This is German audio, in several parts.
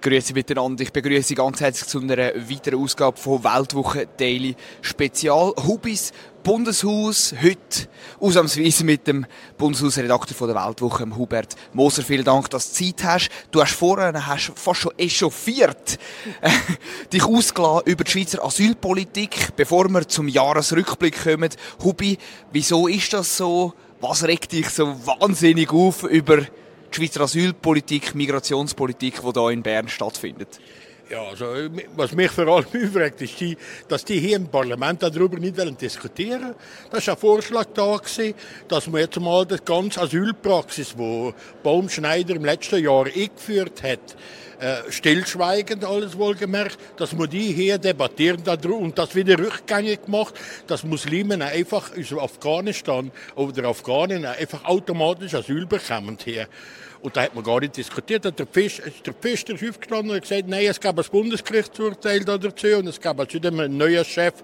Grüezi miteinander. Ich begrüße ganz herzlich zu einer weiteren Ausgabe von Weltwoche Daily Spezial. Hubis Bundeshaus heute ausnahmsweise mit dem Bundeshausredakteur von der Weltwoche, Hubert Moser. Vielen Dank, dass du Zeit hast. Du hast vorher hast fast schon echauffiert dich ausgelassen über die Schweizer Asylpolitik, bevor wir zum Jahresrückblick kommen. Hubi, wieso ist das so? Was regt dich so wahnsinnig auf über die Schweizer Asylpolitik, Migrationspolitik, die hier in Bern stattfindet? Ja, also, was mich vor allem aufregt, ist, die, dass die hier im Parlament darüber nicht diskutieren wollen. Das war ein Vorschlag da, gewesen, dass man jetzt mal die ganze Asylpraxis, die Baumschneider im letzten Jahr eingeführt hat, äh, stillschweigend alles wohlgemerkt, dass man die hier debattieren und das wieder rückgängig macht, dass Muslime einfach aus Afghanistan oder Afghanen einfach automatisch Asyl bekommen hier. Und da hat man gar nicht diskutiert. Der, Fisch, der Pfister ist aufgestanden und hat gesagt, nein, es gab ein Bundesgerichtsurteil dazu und es gab zudem einen neuen Chef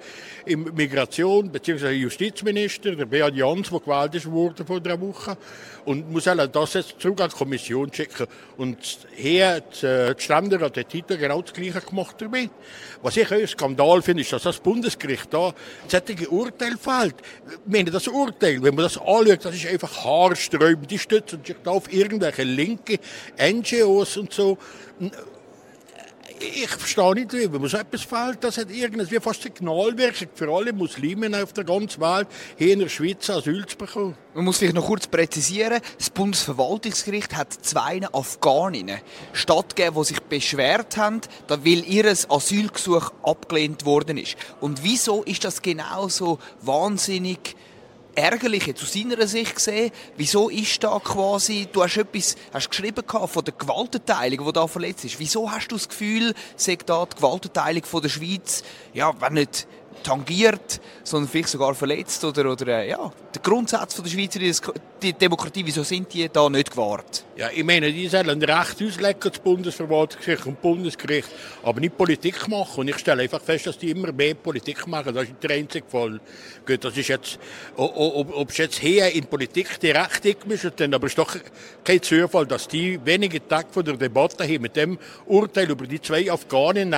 in Migration bzw. Justizminister, der Beat Jans, der gewählt worden vor drei Wochen und muss das jetzt zurück an die Kommission schicken. Und hier hat äh, die Ständerat der Titel genau das Gleiche gemacht damit. Was ich ein Skandal finde, ist, dass das Bundesgericht da solche Urteil fällt. Ich meine, das Urteil, wenn man das anschaut, das ist einfach haarsträubend. Die stützen sich da auf irgendwelche linke NGOs und so ich verstehe nicht, wie man so etwas fällt. Das hat irgendwie fast Signalwirkung für alle Muslime auf der ganzen Welt, hier in der Schweiz Asyl zu bekommen. Man muss vielleicht noch kurz präzisieren, das Bundesverwaltungsgericht hat zwei Afghaninnen stattgegeben, die sich beschwert haben, weil ihr Asylgesuch abgelehnt worden ist. Und wieso ist das genau so wahnsinnig ärgerlich jetzt aus seiner Sicht gesehen. Wieso ist da quasi, du hast etwas hast geschrieben von der Gewaltenteilung, die da verletzt ist. Wieso hast du das Gefühl, sagt da die Gewaltenteilung von der Schweiz, ja, wenn nicht tangiert, sondern vielleicht sogar verletzt oder, oder äh, ja, der Grundsatz von der Schweizer die Demokratie, wieso sind die da nicht gewahrt? Ja, ich meine, die sollen Recht auslegen, das Bundesverwaltungsgericht und Bundesgericht, aber nicht Politik machen. Und ich stelle einfach fest, dass die immer mehr Politik machen. Das ist der einzige Fall. Das ist jetzt, ob, ob es jetzt hier in Politik direkt eingemischt sind, aber es ist doch kein Zufall, dass die wenige Tage vor der Debatte hier mit dem Urteil über die zwei Afghanen,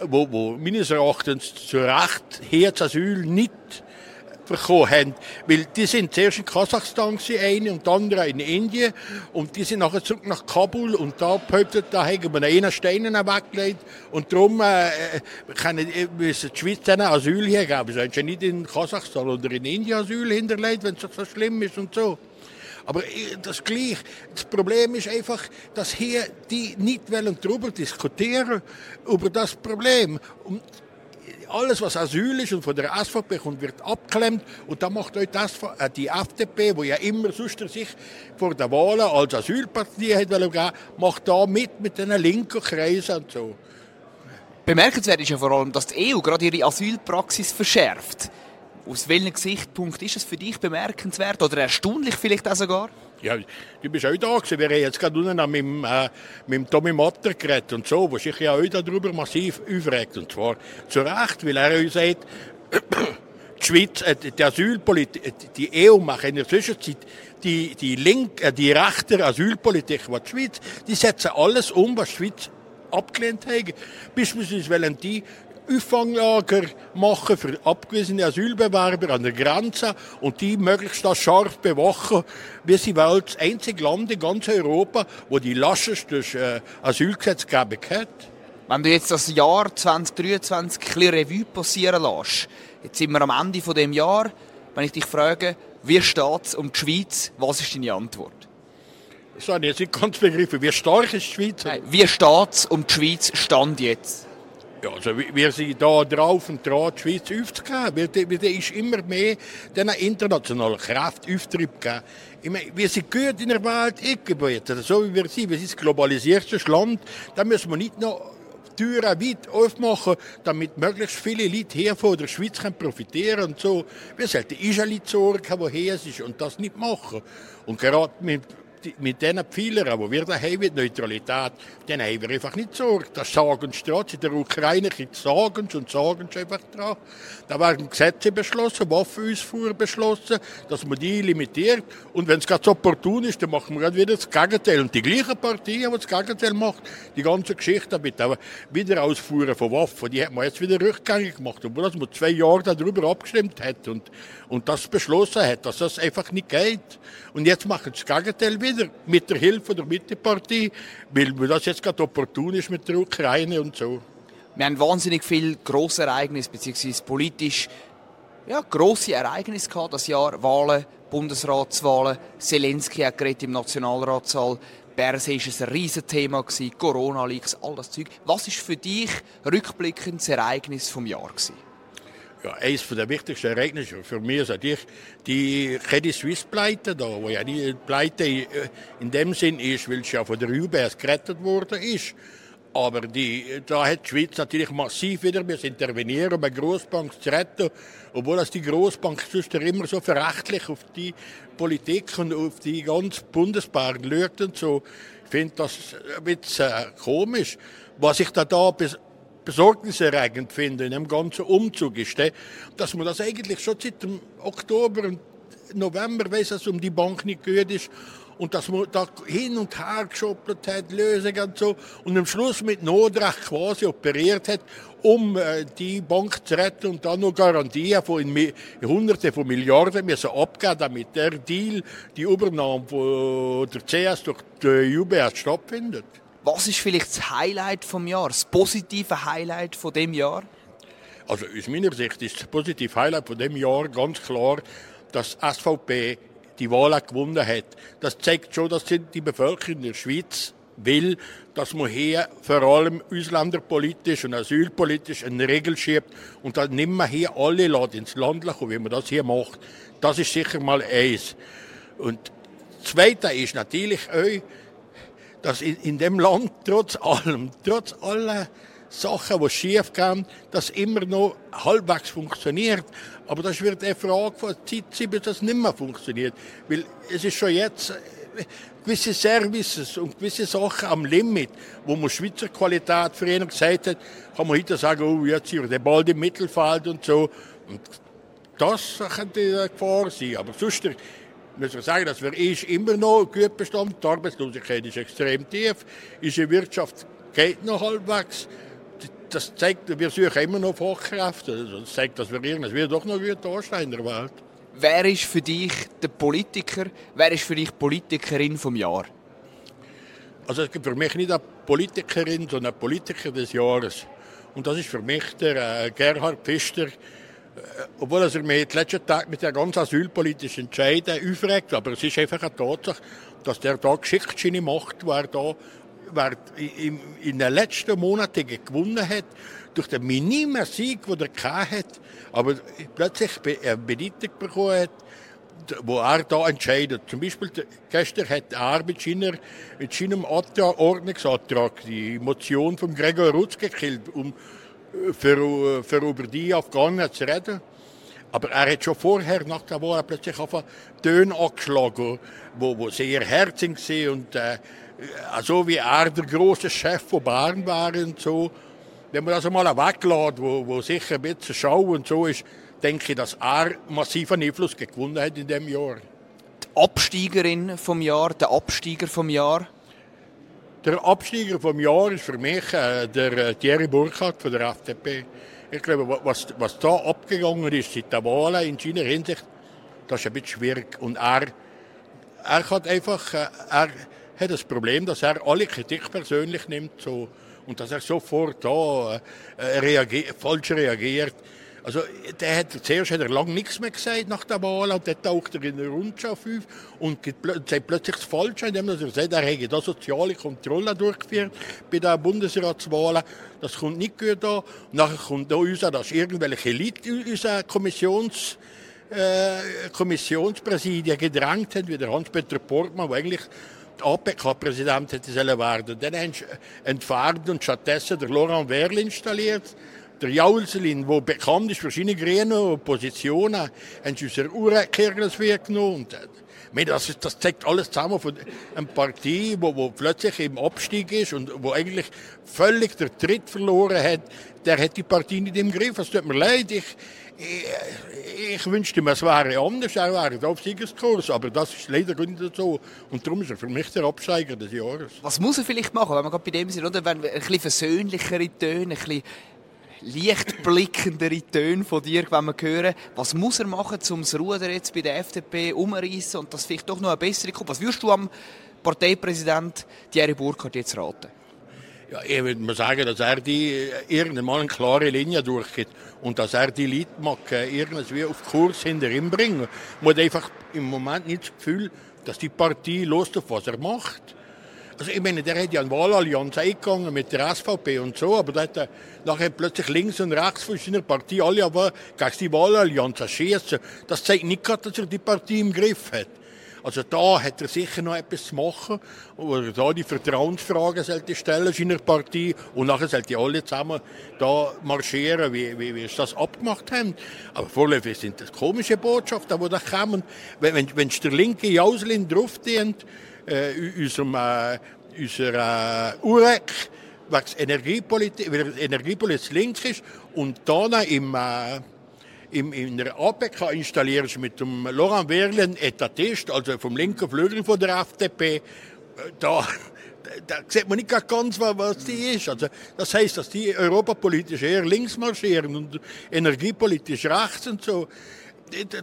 wo, wo meines Erachtens zu Recht hier das Asyl nicht bekommen haben. Weil die sind zuerst in Kasachstan eine und die andere in Indien und die sind nachher zurück nach Kabul und da behauptet, da haben wir einen Steinen weggelegt und darum äh, können, müssen die Schweiz einen Asyl hier geben. Sie haben nicht in Kasachstan oder in Indien Asyl hinterlegt, wenn es so schlimm ist und so. Aber das gleich. Das Problem ist einfach, dass hier die nicht wollen darüber diskutieren über das Problem. Und alles, was Asyl ist und von der SVP kommt, wird abgeklemmt. Und da macht euch das, äh, die FDP, wo ja immer sonst sich vor der Wahlen als Asylpartie hat geben, macht da mit, mit den linken Kreisen und so. Bemerkenswert ist ja vor allem, dass die EU gerade ihre Asylpraxis verschärft. Aus welchem Gesichtspunkt ist es für dich bemerkenswert oder erstaunlich vielleicht auch sogar? Ja, du bist auch da gewesen. Wir haben jetzt gerade unten mit, dem, äh, mit dem Tommy Matter geredet und so, wo sich ja auch darüber massiv aufregt. Und zwar zu Recht, weil er uns sagt, die Schweiz, äh, die Asylpolitik, äh, die EU macht in der Zwischenzeit die, die, link, äh, die rechte Asylpolitik, was die Schweiz, die setzen alles um, was die Schweiz abgelehnt hat. Beispielsweise wollen die Auffanglager machen für abgewiesene Asylbewerber an der Grenze und die möglichst das scharf bewachen. Wir sind wohl das einzige Land in ganz Europa, wo die lascheste äh, Asylgesetzgebung hat. Wenn du jetzt das Jahr 2023 ein Revue passieren lässt, jetzt sind wir am Ende von dem Jahr, wenn ich dich frage, wie steht es um die Schweiz, was ist deine Antwort? Das habe ich jetzt nicht ganz begriffen. Wie stark ist die Schweiz? Nein, wie steht es um die Schweiz Stand jetzt? Ja, also wir sind da drauf und dran, die Schweiz aufzugeben. Weil, da ist immer mehr diesen internationalen Kraft Auftrieb geben. Ich meine, wir sind gut in der Welt eingebettet, so wie wir sind. Wir sind das globalisierste Land. Da müssen wir nicht noch Türen weit aufmachen, damit möglichst viele Leute hier von der Schweiz können profitieren und so. Wir sollten Israel sorgen, die hier sind und das nicht machen. Und gerade mit mit diesen Pfeilern, die wir haben mit Neutralität, dann haben wir einfach nicht Sorge. Das sagen sie trotz. In der Ukraine sagen sie und sagen sie einfach dran. Da werden Gesetze beschlossen, Waffenausfuhr beschlossen, dass man die limitiert. Und wenn es gerade so opportun ist, dann machen wir gerade wieder das Gegenteil. Und die gleiche Partei, die das Gegenteil macht, die ganze Geschichte mit der Wiederausfuhren von Waffen, die hat man jetzt wieder rückgängig gemacht. Obwohl man zwei Jahre darüber abgestimmt hat und, und das beschlossen hat, dass das einfach nicht geht. Und jetzt machen sie das Gegenteil wieder wieder mit der Hilfe der Mittepartei, weil das jetzt gerade opportun ist mit der Ukraine und so. Wir haben wahnsinnig viele grosse Ereignisse, beziehungsweise politisch ja, grosse Ereignisse gehabt, das Jahr. Wahlen, Bundesratswahlen, Zelensky hat geredet im Nationalratssaal, Berse war ein Riesenthema, Corona-Leaks, all das Zeug. Was ist für dich rückblickend das Ereignis des Jahres? Ja, eines der wichtigsten Ereignisse für mich ist natürlich die Credit Suisse Pleite, da, wo ja die Pleite äh, in dem Sinn ist, weil es ja von der UBS gerettet worden ist. Aber die, da hat die Schweiz natürlich massiv wieder intervenieren, um eine Grossbank zu retten. Obwohl das die Grossbank sonst immer so verächtlich auf die Politik und auf die ganze Bundesbank schaut und so. Ich finde das ein bisschen äh, komisch. Was ich da, da besorgniserregend finde in dem ganzen Umzug ist, dass man das eigentlich schon seit dem Oktober und November weiß, dass es um die Bank nicht gehört ist und dass man da hin und her geschoppelt hat, Lösungen und so und am Schluss mit Notrecht quasi operiert hat, um äh, die Bank zu retten und dann noch Garantien von in Hunderte von Milliarden müssen abgeben, damit der Deal, die Übernahme von der CS durch die UBS stattfindet. Was ist vielleicht das Highlight vom Jahr, das positive Highlight von dem Jahr? Also aus meiner Sicht ist das positive Highlight von dem Jahr ganz klar, dass SVP die Wahl gewonnen hat. Das zeigt schon, dass die Bevölkerung in der Schweiz will, dass man hier vor allem ausländerpolitisch und asylpolitisch eine Regel schiebt und dann nimmt man hier alle Leute ins Land wie man das hier macht. Das ist sicher mal eins. Und das Zweite ist natürlich auch, dass in, in dem Land trotz allem, trotz aller Sachen, die schief gehen, das immer noch halbwegs funktioniert. Aber das wird eine Frage von Zeit bis das nicht mehr funktioniert. Weil es ist schon jetzt äh, gewisse Services und gewisse Sachen am Limit, wo man Schweizer Qualität früher gesagt hat, kann man heute sagen, oh, jetzt hier der Ball im Mittelfeld und so. Und das könnte eine Gefahr sein. Aber sonst, muss man sagen, dass wir ist immer noch gut bestand. Die Arbeitslosigkeit ist extrem tief. Unsere Wirtschaft geht noch halbwegs. Das zeigt, wir suchen immer noch Fachkräfte. Also, das zeigt, dass wir irgendwie doch noch gut dastehen in der Welt. Wer ist für dich der Politiker? Wer ist für dich Politikerin vom Jahr? Also es gibt für mich nicht eine Politikerin, sondern ein Politiker des Jahres. Und das ist für mich der äh, Gerhard Pfister, obwohl er sich mir letzten Tag mit der ganzen asylpolitischen Entscheidung aufregt, aber es ist einfach eine Tatsache, dass der da Geschichtsschiene macht, wo er da wer in, den letzten Monaten gewonnen hat, durch den minimen Sieg, den er hat, aber plötzlich eine Bedeutung bekommen hat, wo er da entscheidet. Zum Beispiel gestern hat er mit, seiner, mit seinem Ordnungsantrag die Motion von Gregor Rutz gekillt, um für, für über die Afghanen zu reden. Aber er hat schon vorher, nach der Wahl, plötzlich auf Töne angeschlagen, wo, wo sehr herzig sind und äh, so wie er der große Chef von Bern war und so. Wenn man das einmal weglässt, wo, wo sicher ein bisschen Schau und so ist, denke ich, dass er massiven Einfluss gewonnen hat in dem Jahr. Die Absteigerin vom Jahr, der Absteiger vom Jahr? Der Absteiger vom Jahr ist für mich äh, der äh, Thierry Burkhardt von der FDP. Ich glaube, was, was da abgegangen ist seit der Wahl in seiner Hinsicht, das ist ein bisschen schwierig. Und er, er hat einfach, äh, er hat das Problem, dass er alle Kritik persönlich nimmt so, und dass er sofort da äh, reagiert, falsch reagiert. Also, der hat, zuerst hat er lange nichts mehr gesagt nach der Wahl und dann taucht er in der Rundschau auf und sagt plötzlich das Falsche, indem er sagt, er hätte da soziale Kontrolle durchgeführt bei der Bundesratswahl. Das kommt nicht gut an. Und nachher kommt da raus, dass irgendwelche Leute unser Kommissions, äh, Kommissionspräsidien gedrängt haben, wie der Hans-Peter Portmann, der eigentlich APK-Präsident hätte sollen werden. Dann haben sie entfernt und stattdessen der Laurent Werl installiert. Der Jaulselin, der bekannt ist für seine grünen Positionen, haben sie aus der Urkirchenswehr genommen. Und, das, das zeigt alles zusammen von einer Partei, wo plötzlich im Abstieg ist und wo eigentlich völlig der Tritt verloren hat. Der hat die Partei nicht im Griff. Es tut mir leid. Ich, ich, ich wünschte mir, es wäre anders, er wäre auf Siegeskurs, aber das ist leider nicht so. Und darum ist er für mich der Absteiger des Jahres. Was muss er vielleicht machen, wenn man gerade bei dem sind, oder? Wenn ein bisschen versöhnlichere Töne, ein bisschen lichtblickendere Töne von dir, wenn wir hören, was muss er machen, um das Ruder jetzt bei der FDP umzureißen und das vielleicht doch noch eine bessere kommt? Was würdest du am Parteipräsident Thierry Burkhardt jetzt raten? Ja, ich würde mal sagen, dass er die irgendwann mal eine klare Linie durchgeht und dass er die Leute irgendwie auf Kurs hinter ihm bringen. Man hat einfach im Moment nicht das Gefühl, dass die Partei lust auf was er macht. Also ich meine, der hat ja eine Wahlallianz eingegangen mit der SVP und so, aber da hat er nachher plötzlich links und rechts von seiner Partei alle aber gegen die Wahlallianz erschießen. Das zeigt nicht gerade, dass er die Partei im Griff hat. Also da hat er sicher noch etwas zu machen, oder da die Vertrauensfrage sollte stellen seiner Partei und nachher sollte alle zusammen da marschieren, wie, wie, wie sie das abgemacht haben. Aber vorläufig sind das komische Botschaften, die da kommen. Wenn, wenn, wenn der linke Jauslin drauf dient, äh, unserem, äh, unserer äh, UREC, weil Energiepolitik, weil Energiepolitik links ist und dann im äh, im, in der APK installierst mit dem Laurent Werlen Etatist, also vom linken Flügel von der FDP, da, da sieht man nicht ganz, was die ist. Also, das heißt, dass die europapolitisch eher links marschieren und energiepolitisch rechts und so.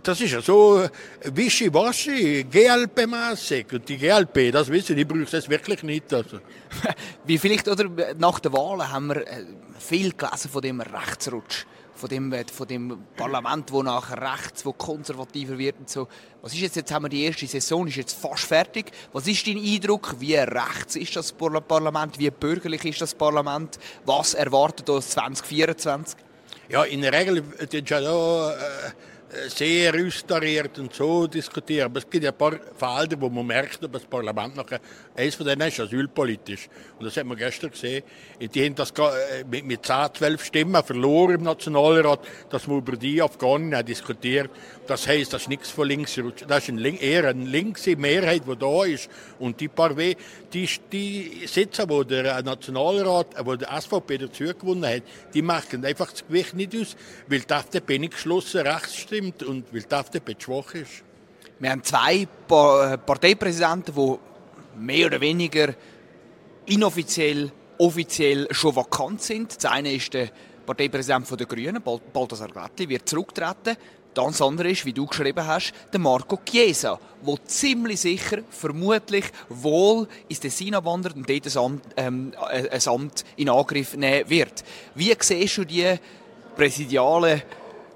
Das ist ja so wischiwaschi, GLP-mäßig. Und die GLP, das wissen die braucht es wirklich nicht. Also. Wie vielleicht, oder, nach der Wahl haben wir äh, viel gelesen von dem Rechtsrutsch von dem, äh, von dem Parlament, wo nachher rechts, wo konservativer wird und so. Was ist jetzt, jetzt haben wir die erste Saison, ist jetzt fast fertig. Was ist dein Eindruck? Wie rechts ist das Parlament? Wie bürgerlich ist das Parlament? Was erwartet uns 2024? Ja, in der Regel ist ja da, äh sehr austariert und so diskutieren. Aber es gibt ja ein paar Felder, wo man merkt, dass das Parlament nachher, eines von denen ist asylpolitisch. Und das hat man gestern gesehen. Die haben das äh, mit, mit 10, 12 Stimmen verloren im Nationalrat, dass man über die Afghanen diskutiert. Das heisst, das ist nichts von links. Das ist ein, eher eine linke Mehrheit, die da ist. Und die paar die, die Sitze, wo der Nationalrat, wo der SVP dazu gewonnen hat, die machen einfach das Gewicht nicht aus, weil die FDP nicht geschlossen rechts stimmt stimmt und weil die FDP schwach ist. Wir haben zwei äh, Parteipräsidenten, die mehr oder weniger inoffiziell, offiziell schon vakant sind. Das eine ist der Parteipräsident der Grünen, Balthasar Glättli, wird zurücktreten. Das andere ist, wie du geschrieben hast, der Marco Chiesa, der ziemlich sicher, vermutlich wohl ins Tessin wandert und dort ein Amt, ähm, äh, ein Amt in Angriff nehmen wird. Wie siehst du die präsidialen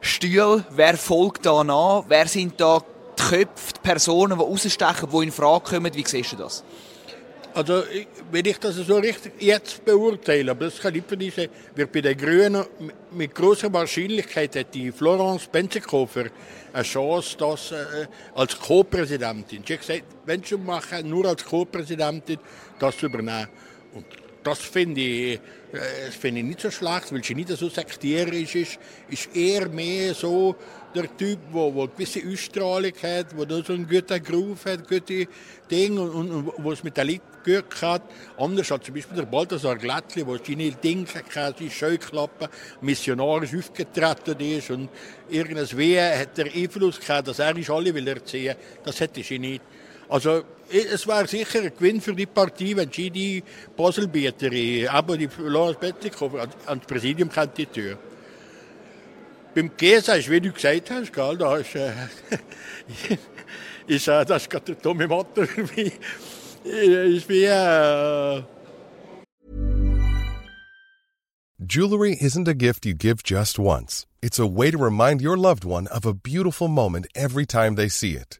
Stühle, wer folgt da nach? Wer sind da die Köpfe, die Personen, die rausstechen, die in Frage kommen? Wie siehst du das? Also, wenn ich das so richtig jetzt beurteile, aber das kann ich nicht sagen, wird bei den Grünen mit großer Wahrscheinlichkeit hat die Florence Benzikofer eine Chance, das äh, als Co-Präsidentin. Sie hat gesagt, wenn sie machen, nur als Co-Präsidentin das übernehmen. Und das finde ich, äh, find ich nicht so schlecht, weil sie nicht so sektierisch ist. Ist eher mehr so der Typ, der eine gewisse Ausstrahlung hat, der so einen guten Groove hat, gute Dinge und, und, wo es mit der Leuten gut hat. Anders als zum Beispiel der Balthasar Glättli, der seine Dinge hat, seine Scheuklappen, missionarisch aufgetreten ist und irgendwie hat er Einfluss gehabt, dass er nicht alle will erziehen. Das hätte sie nicht. Also eh, es wäre sicher ein Gewinn für die wenn sie die Baselbieterin, eh, aber die ans Präsidium. Beim ist, wie du gesagt hast, gell, da ist, äh, ist äh, das gerade der Tommy Matter wie, ist wie äh, Jewelry isn't a gift you give just once. It's a way to remind your loved one of a beautiful moment every time they see it.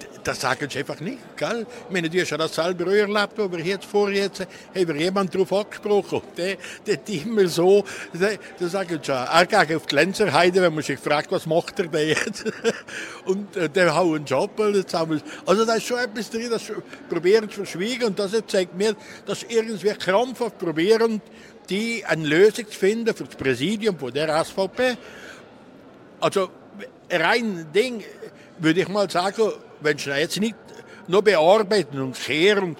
das sagen sie einfach nicht. Gell? Ich meine, du hast ja das selber erlebt, aber jetzt vorher jetzt, haben wir jemanden darauf angesprochen. Der, der immer so, der, der sagen schon, er geht auf die Lenzerheide, wenn man sich fragt, was macht er denn jetzt? Und äh, der haut einen Job. Also da ist schon etwas drin, das probieren zu verschwiegen und das zeigt mir, dass irgendwie krampfhaft probieren, die eine Lösung zu finden für das Präsidium von der SVP. Also rein Ding, würde ich mal sagen, wenn jetzt nicht noch bearbeiten und kehren,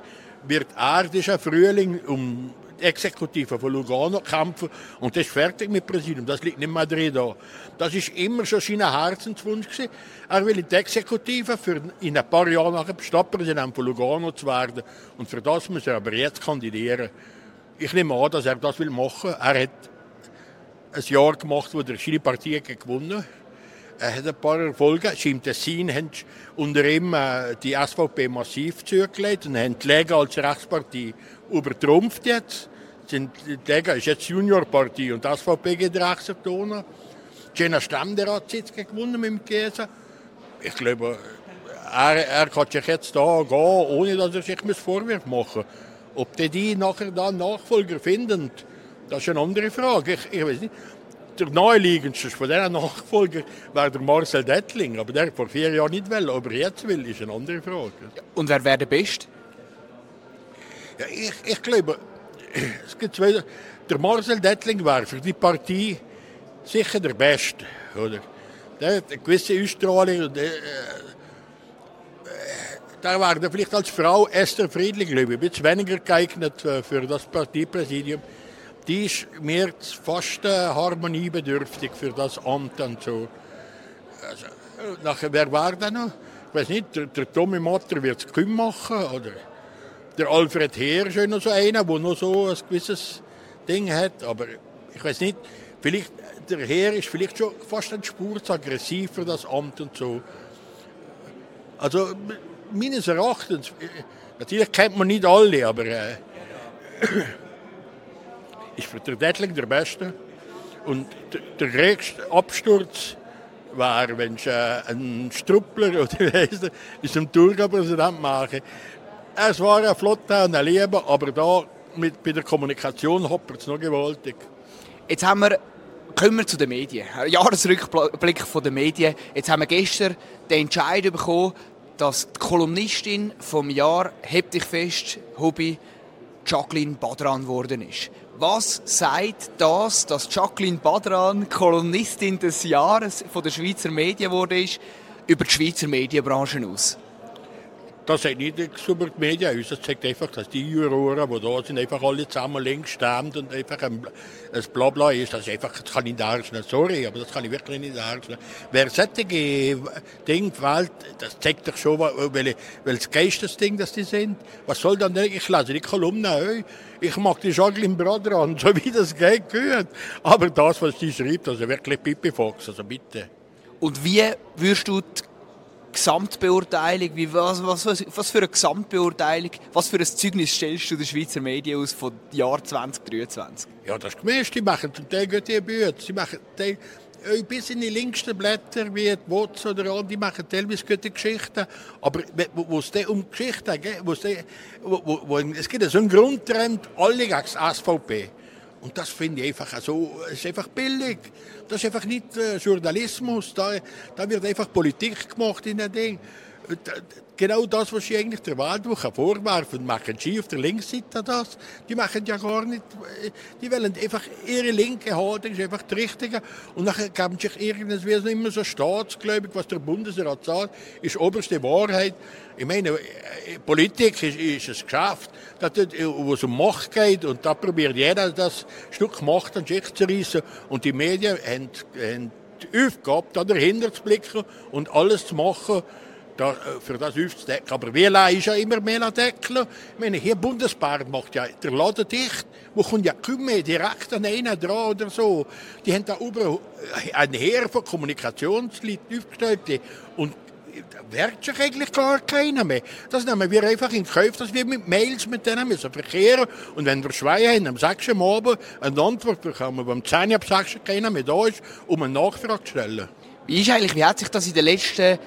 wird er dieser Frühling um Exekutive von Lugano kämpfen und das ist fertig mit Präsidium. Das liegt nicht mehr drin da. Das ist immer schon sein Herzenswunsch gewesen. Er will die Exekutive für in ein paar Jahren nachher Stadtpräsident von Lugano zu werden und für das muss er aber jetzt kandidieren. Ich nehme an, dass er das will machen. Er hat ein Jahr gemacht, wo der seine Partei gewonnen hat er hat ein paar Erfolge. Im Tessin haben unter ihm äh, die SVP massiv zurückgelegt und haben die Lega als Rechtspartei übertrumpft jetzt. Die Lega ist jetzt Juniorpartie und die SVP geht rechts tun. Jena Stammratssitz gewonnen mit dem Käse. Ich glaube, er, er kann sich jetzt da gehen, ohne dass er sich Vorwürfe machen muss. Ob die, die nachher da Nachfolger finden, das ist eine andere Frage. Ich, ich weiß nicht der naheliegendste von diesen Nachfolger wäre der Marcel Dettling. Aber der vor vier Jahren nicht will. Ob er jetzt will, ist eine andere Frage. Und wer wäre der Beste? Ja, ich, ich glaube, es gibt zwei. Der Marcel Dettling wäre für die Partei sicher der Beste. Oder? Der hat eine gewisse Ausstrahlung. Und, äh, da wäre vielleicht als Frau Esther Friedlich, glaube ich, ein bisschen weniger geeignet für das Parteipräsidium die ist mir fast harmoniebedürftig für das Amt und so. Also, nachher, wer war da noch? Ich weiß nicht, der, der Tommy Matter wird es kaum machen, oder der Alfred Heer ist noch so einer, der noch so ein gewisses Ding hat, aber ich weiß nicht, vielleicht, der Heer ist vielleicht schon fast ein Spur zu aggressiv für das Amt und so. Also, meines Erachtens, natürlich kennt man nicht alle, aber äh, ist für den der Beste. Und der größte Absturz war, wenn ich einen Struppler oder er, ist ein Tourpräsident mache. Es war ein flotter und ein Lieber, aber da mit, bei der Kommunikation hoppert es noch gewaltig. Jetzt haben wir kommen wir zu den Medien. Ein Jahresrückblick von den Medien. Jetzt haben wir gestern den Entscheid bekommen, dass die Kolumnistin vom Jahr «Heb dich fest, Hobby» Jacqueline Badran geworden ist. Was sagt das, dass Jacqueline Badran Kolumnistin des Jahres von der Schweizer Medien wurde, über die Schweizer Medienbranche aus? Das sagt nicht über die Medien aus. Das zeigt einfach, dass die Juroren, die da sind, einfach alle zusammen links stehen und einfach ein, ein Blabla ist. Das, ist einfach, das kann ich nicht darstellen. Sorry, aber das kann ich wirklich nicht darstellen. Wer solche Dinge wählt, das zeigt doch schon, welches welches Geistesding das die sind. Was soll dann denn? Ich lese die Kolumne, ich mag die Jacqueline Brother an, so wie das geht, gehört. Aber das, was sie schreibt, also wirklich Pipi Fox, also bitte. Und wie würdest du die Gesamtbeurteilung, wie, was, was, was, für eine Gesamtbeurteilung, was für ein Zeugnis stellst du den Schweizer Medien aus vom Jahr 2023? Ja, das ist gemischt. Die machen zum Teil gute Bücher. Sie machen Teil, äh, bis in die linksten Blätter, wie die WOTS oder all, die machen teilweise gute Geschichten. Aber wo es um Geschichten geht, wo wo, wo, es gibt so einen Grundtrend, alle gegen das SVP. Und das finde ich einfach so, es ist einfach billig. Das ist einfach nicht äh, Journalismus, da, da wird einfach Politik gemacht in dem Ding. Genau das, was sie eigentlich der Wahlwoche vorwerfen, machen sie auf der Linksseite das. Die machen ja gar nicht, die wollen einfach ihre linke Haltung, ist einfach die richtige. Und dann geben sich irgendwie immer so staatsgläubig, was der Bundesrat sagt, ist oberste Wahrheit. Ich meine, Politik ist, ist ein Geschäft, wo es um Macht geht und da probiert jeder das Stück Macht an sich zu reissen. Und die Medien haben, haben die Aufgabe, da dahinter zu blicken und alles zu machen, da, äh, für das aufzudecken. Aber wir ist ja immer mehr Deckel. Ich meine, hier Bundesbahn macht ja der Laden dicht. Wo kommt ja kaum mehr direkt an einen dran oder so. Die haben da über ein Heer von Kommunikationsleuten aufgestellt. Und da werkt sich eigentlich gar keiner mehr. Das nehmen wir einfach in Kauf, dass wir mit Mails mit denen müssen verkehren. Und wenn wir zwei haben, am 6. Abend eine Antwort bekommen, wo am 10. ab 6. keiner mehr da ist, um eine Nachfrage zu stellen. Wie, ist eigentlich, wie hat sich das in den letzten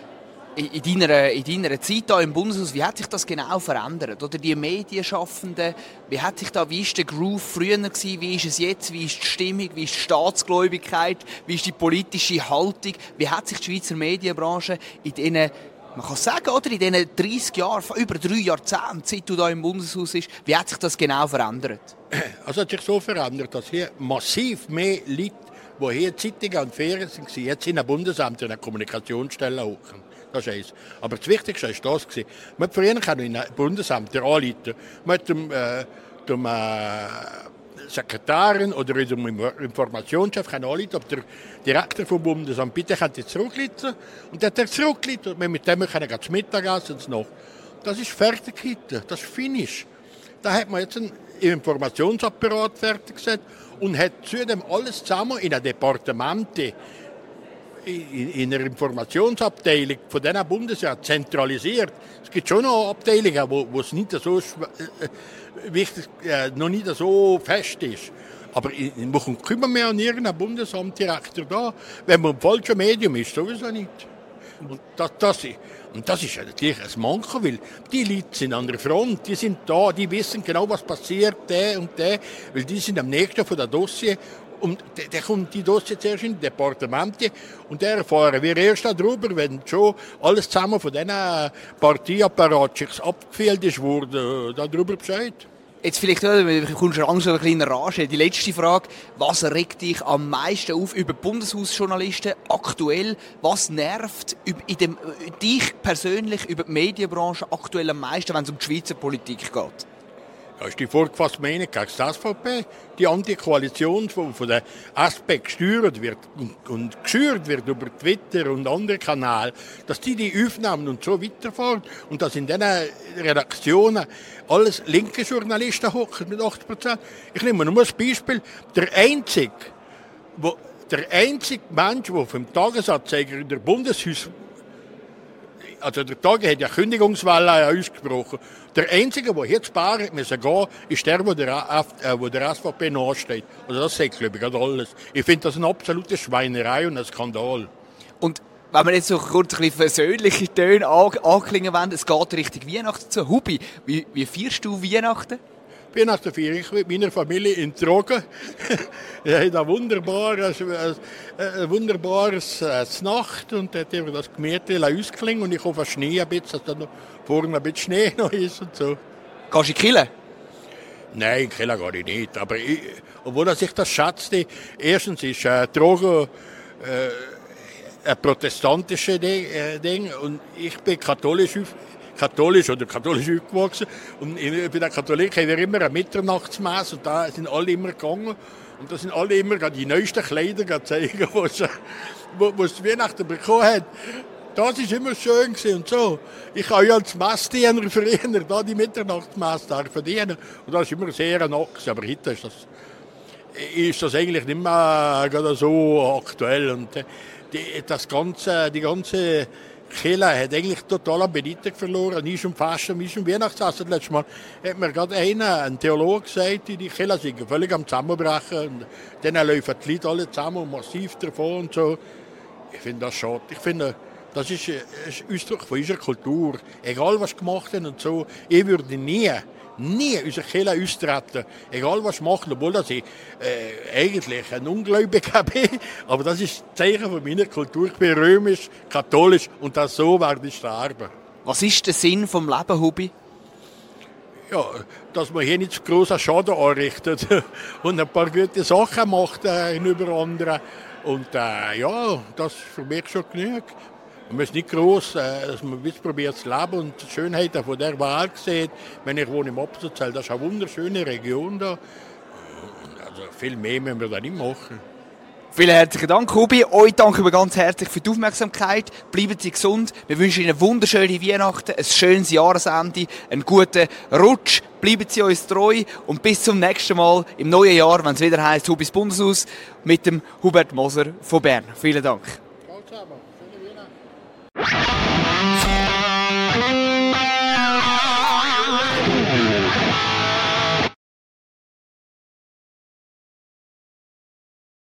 in deiner, in deiner Zeit hier im Bundeshaus, wie hat sich das genau verändert? Oder die Medienschaffenden, wie hat sich da, wie ist der Groove früher gewesen, wie ist es jetzt, wie ist die Stimmung, wie ist die Staatsgläubigkeit, wie ist die politische Haltung, wie hat sich die Schweizer Medienbranche in diesen man kann sagen, oder? In diesen 30 Jahren, über drei Jahrzehnten, seit du da im Bundeshaus bist, wie hat sich das genau verändert? Also hat sich so verändert, dass hier massiv mehr Leute, die hier Zeitungen und Ferien sind, jetzt in einem Bundesamt in einer Kommunikationsstelle hocken. Das ist. Aber das Wichtigste war das. Gewesen. Man früher kann in einem Bundesamt anrufen. Man hat dem, äh, dem äh, Sekretärin oder dem Informationschef anrufen, ob der Direktor vom Bundesamt bitte könnte zurückleiten. Und dann hat er zurückgeleitet. Und mit dem können wir Mittagessen noch. Das ist fertig heute. Das ist finish. Da hat man jetzt einen Informationsapparat fertig gesetzt und hat zudem alles zusammen in einem Departamente in einer Informationsabteilung von diesen Bundeswehr zentralisiert. Es gibt schon noch Abteilungen, wo, wo es nicht so äh, wichtig, äh, noch nicht so fest ist. Aber in Wochen kümmern wir an irgendeinen Bundesamtdirektor da. Wenn man im falschen Medium ist, sowieso nicht. Und das, das, und das ist natürlich ein Manko, weil die Leute sind an der Front, die sind da, die wissen genau, was passiert, der und der, weil die sind am nächsten von der Dossier und der kommt die Dossier zuerst in die Departemente und der erfahren wir erst darüber, wenn schon alles zusammen von diesen Partieapparat abgefehlt ist, wurde darüber Bescheid. Jetzt vielleicht kommst du langsam eine kleine Rage. Die letzte Frage. Was regt dich am meisten auf über Bundeshausjournalisten aktuell? Was nervt in dem, dich persönlich über die Medienbranche aktuell am meisten, wenn es um die Schweizer Politik geht? Das ist die vorgefasste Meinung gegen die SVP. Die Antikoalition, die von der SP gesteuert wird und, geschürt wird über Twitter und andere Kanäle, dass die die aufnehmen und so weiterfahren. Und dass in diesen Redaktionen alles linke Journalisten hocken mit 80 Prozent. Ich nehme nur ein Beispiel. Der einzige, der einzige Mensch, der vom Tagesanzeiger in der Bundeshaus also der Tag hat ja Kündigungswelle ausgesprochen. Der Einzige, der jetzt bar müssen gehen, ist der, der der, äh, wo der SVP nachsteht. Also das sagt, glaube ich, alles. Ich finde das eine absolute Schweinerei und ein Skandal. Und wenn wir jetzt so kurz ein bisschen versöhnliche Töne anklingen wollen, es geht Richtung Weihnachten zu. Hubi, wie, wie feierst du Weihnachten? Weihnachten feiere ich mit meiner Familie in Trogen. Wir haben ein wunderbares, ein wunderbares äh, Nacht und dort haben wir das Gemütlich ausklingen und ich hoffe, Schnee ein bisschen, dass da noch vorne ein bisschen Schnee noch ist und so. Gehst du in Kille? Nein, in Kille gehe ich nicht. Aber ich, obwohl sich das schätzte, erstens ist äh, Trogen äh, ein protestantisches Ding, äh, Ding und ich bin katholisch katholisch oder katholisch aufgewachsen. Und bei den Katholiken haben wir immer ein Mitternachtsmaß und da sind alle immer gegangen. Und da sind alle immer die neuesten Kleider zeigen, die sie, Weihnachten bekommen haben. Das war immer schön und so. Ich habe ja als Messdiener früher da die Mitternachtsmaß verdienen. Und das war immer sehr noch. Aber heute ist das, ist das eigentlich nicht mehr so aktuell. Und äh, die, das ganze, die ganze Killer hat eigentlich total an Bedeutung verloren. Nie schon Fasten, nie schon Weihnachtsessen. Letztes Mal hat mir gerade einer, ein Theologe, gesagt, die Killer sind völlig am Zusammenbrechen. Und dann laufen die Leute alle zusammen und massiv davon und so. Ich finde das schade. Ich finde, das ist ein Ausdruck von unserer Kultur. Egal was gemacht wird und so. Ich würde nie nie unsere Kirche austreten. Egal was ich mache, obwohl dass ich äh, eigentlich ein Ungläubiger bin. Aber das ist das Zeichen von meiner Kultur. Ich bin römisch, katholisch und das so werde ich sterben. Was ist der Sinn vom Leben, Hubi? Ja, dass man hier nicht zu großen Schaden anrichtet und ein paar gute Sachen macht äh, über andere. Und äh, ja, das ist für mich schon genug. Man ist nicht groß, äh, dass man bis probiert zu leben und die Schönheit von der Welt sieht. Wenn ich wohne im Opferzell, das ist eine wunderschöne Region da. Also viel mehr müssen wir da nicht machen. Vielen herzlichen Dank, Hubi. Euch danken wir ganz herzlich für die Aufmerksamkeit. Bleiben Sie gesund. Wir wünschen Ihnen wunderschöne Weihnachten, ein schönes Jahresende, einen guten Rutsch. Bleiben Sie uns treu und bis zum nächsten Mal im neuen Jahr, wenn es wieder heißt Hubis Bundeshaus mit dem Hubert Moser von Bern. Vielen Dank. you.